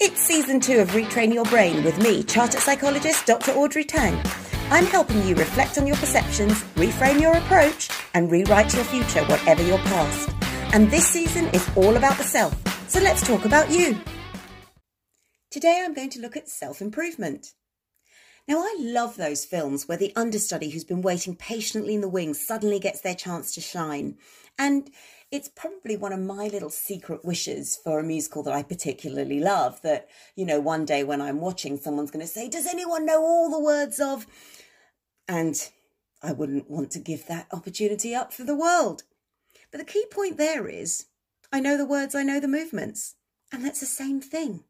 It's season two of Retrain Your Brain with me, chartered psychologist Dr. Audrey Tang. I'm helping you reflect on your perceptions, reframe your approach, and rewrite your future, whatever your past. And this season is all about the self. So let's talk about you. Today I'm going to look at self improvement. Now, I love those films where the understudy who's been waiting patiently in the wings suddenly gets their chance to shine. And it's probably one of my little secret wishes for a musical that I particularly love. That, you know, one day when I'm watching, someone's going to say, Does anyone know all the words of? And I wouldn't want to give that opportunity up for the world. But the key point there is I know the words, I know the movements. And that's the same thing.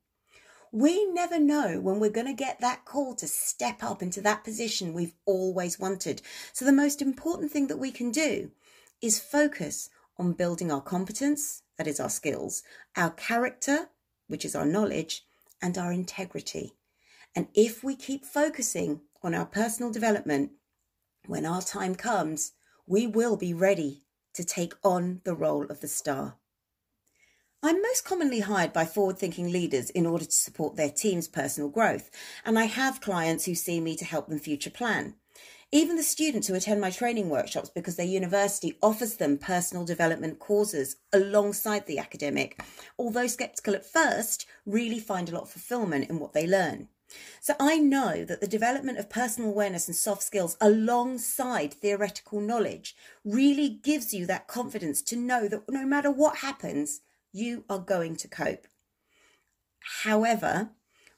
We never know when we're going to get that call to step up into that position we've always wanted. So, the most important thing that we can do is focus on building our competence, that is our skills, our character, which is our knowledge, and our integrity. And if we keep focusing on our personal development, when our time comes, we will be ready to take on the role of the star. I'm most commonly hired by forward thinking leaders in order to support their team's personal growth, and I have clients who see me to help them future plan. Even the students who attend my training workshops because their university offers them personal development courses alongside the academic, although skeptical at first, really find a lot of fulfillment in what they learn. So I know that the development of personal awareness and soft skills alongside theoretical knowledge really gives you that confidence to know that no matter what happens, you are going to cope. However,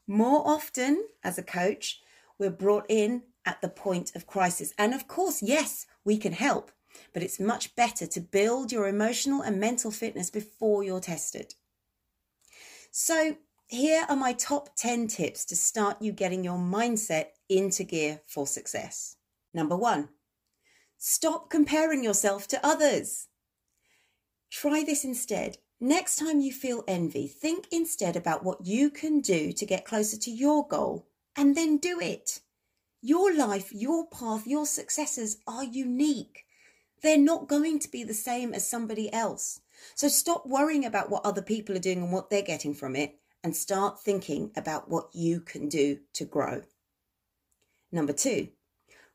more often as a coach, we're brought in at the point of crisis. And of course, yes, we can help, but it's much better to build your emotional and mental fitness before you're tested. So, here are my top 10 tips to start you getting your mindset into gear for success. Number one, stop comparing yourself to others. Try this instead. Next time you feel envy, think instead about what you can do to get closer to your goal and then do it. Your life, your path, your successes are unique. They're not going to be the same as somebody else. So stop worrying about what other people are doing and what they're getting from it and start thinking about what you can do to grow. Number two,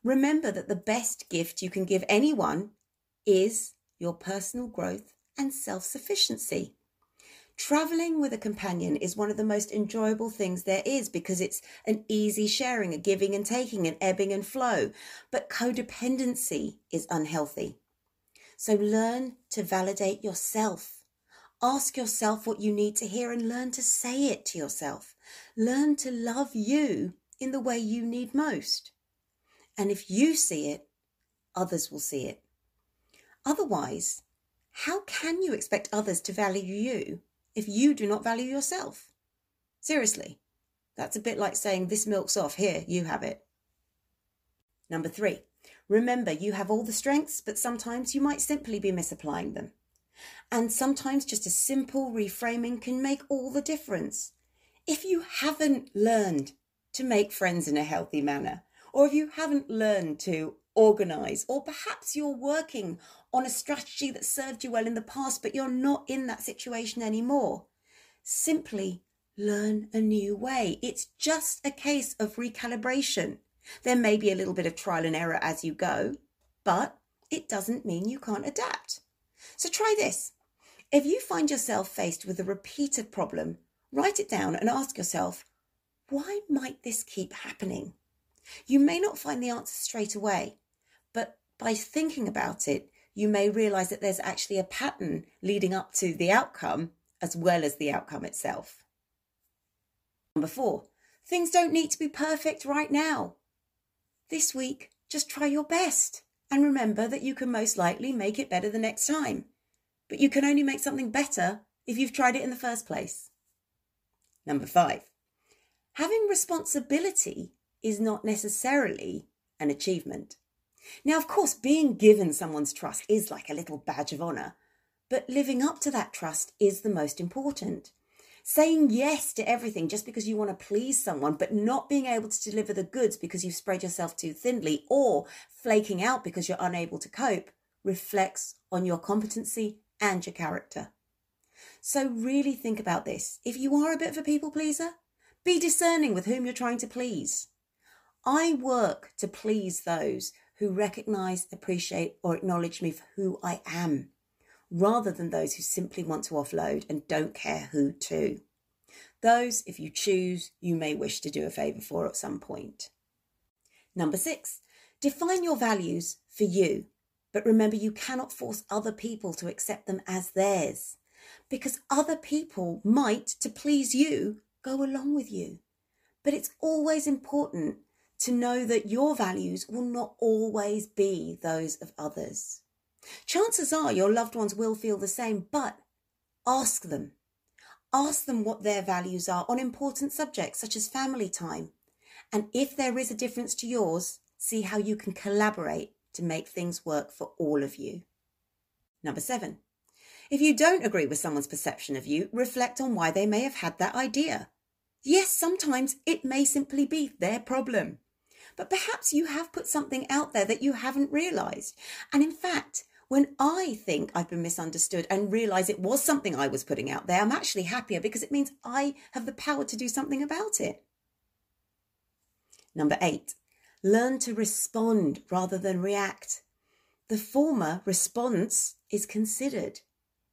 remember that the best gift you can give anyone is your personal growth and self sufficiency. Traveling with a companion is one of the most enjoyable things there is because it's an easy sharing, a giving and taking, an ebbing and flow. But codependency is unhealthy. So learn to validate yourself. Ask yourself what you need to hear and learn to say it to yourself. Learn to love you in the way you need most. And if you see it, others will see it. Otherwise, how can you expect others to value you if you do not value yourself? Seriously, that's a bit like saying, This milk's off, here, you have it. Number three, remember you have all the strengths, but sometimes you might simply be misapplying them. And sometimes just a simple reframing can make all the difference. If you haven't learned to make friends in a healthy manner, or if you haven't learned to organize, or perhaps you're working on a strategy that served you well in the past, but you're not in that situation anymore. Simply learn a new way. It's just a case of recalibration. There may be a little bit of trial and error as you go, but it doesn't mean you can't adapt. So try this. If you find yourself faced with a repeated problem, write it down and ask yourself, why might this keep happening? You may not find the answer straight away, by thinking about it, you may realize that there's actually a pattern leading up to the outcome as well as the outcome itself. Number four, things don't need to be perfect right now. This week, just try your best and remember that you can most likely make it better the next time. But you can only make something better if you've tried it in the first place. Number five, having responsibility is not necessarily an achievement. Now, of course, being given someone's trust is like a little badge of honour, but living up to that trust is the most important. Saying yes to everything just because you want to please someone, but not being able to deliver the goods because you've spread yourself too thinly, or flaking out because you're unable to cope, reflects on your competency and your character. So, really think about this. If you are a bit of a people pleaser, be discerning with whom you're trying to please. I work to please those who recognize, appreciate, or acknowledge me for who I am, rather than those who simply want to offload and don't care who to. Those, if you choose, you may wish to do a favour for at some point. Number six, define your values for you, but remember you cannot force other people to accept them as theirs because other people might, to please you, go along with you. But it's always important to know that your values will not always be those of others. Chances are your loved ones will feel the same, but ask them. Ask them what their values are on important subjects such as family time. And if there is a difference to yours, see how you can collaborate to make things work for all of you. Number seven, if you don't agree with someone's perception of you, reflect on why they may have had that idea. Yes, sometimes it may simply be their problem. But perhaps you have put something out there that you haven't realized. And in fact, when I think I've been misunderstood and realize it was something I was putting out there, I'm actually happier because it means I have the power to do something about it. Number eight, learn to respond rather than react. The former response is considered.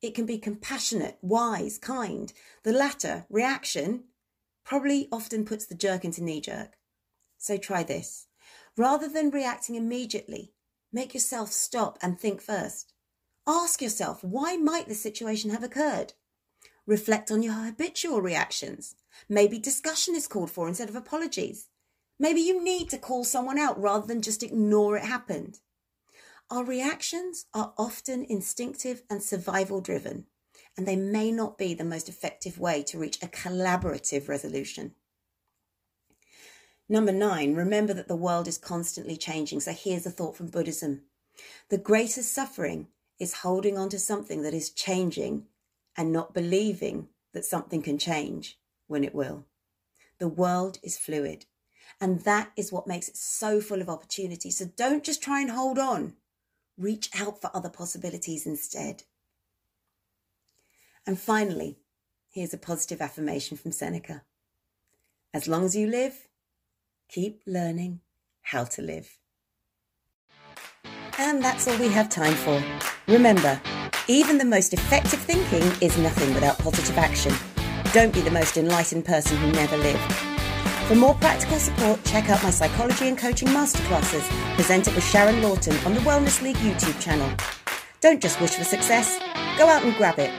It can be compassionate, wise, kind. The latter, reaction, probably often puts the jerk into knee jerk. So try this. Rather than reacting immediately, make yourself stop and think first. Ask yourself, why might the situation have occurred? Reflect on your habitual reactions. Maybe discussion is called for instead of apologies. Maybe you need to call someone out rather than just ignore it happened. Our reactions are often instinctive and survival driven, and they may not be the most effective way to reach a collaborative resolution. Number nine, remember that the world is constantly changing. So here's a thought from Buddhism The greatest suffering is holding on to something that is changing and not believing that something can change when it will. The world is fluid, and that is what makes it so full of opportunity. So don't just try and hold on. Reach out for other possibilities instead. And finally, here's a positive affirmation from Seneca As long as you live, keep learning how to live. And that's all we have time for. Remember, even the most effective thinking is nothing without positive action. Don't be the most enlightened person who never lived. For more practical support, check out my psychology and coaching masterclasses presented with Sharon Lawton on the Wellness League YouTube channel. Don't just wish for success, go out and grab it.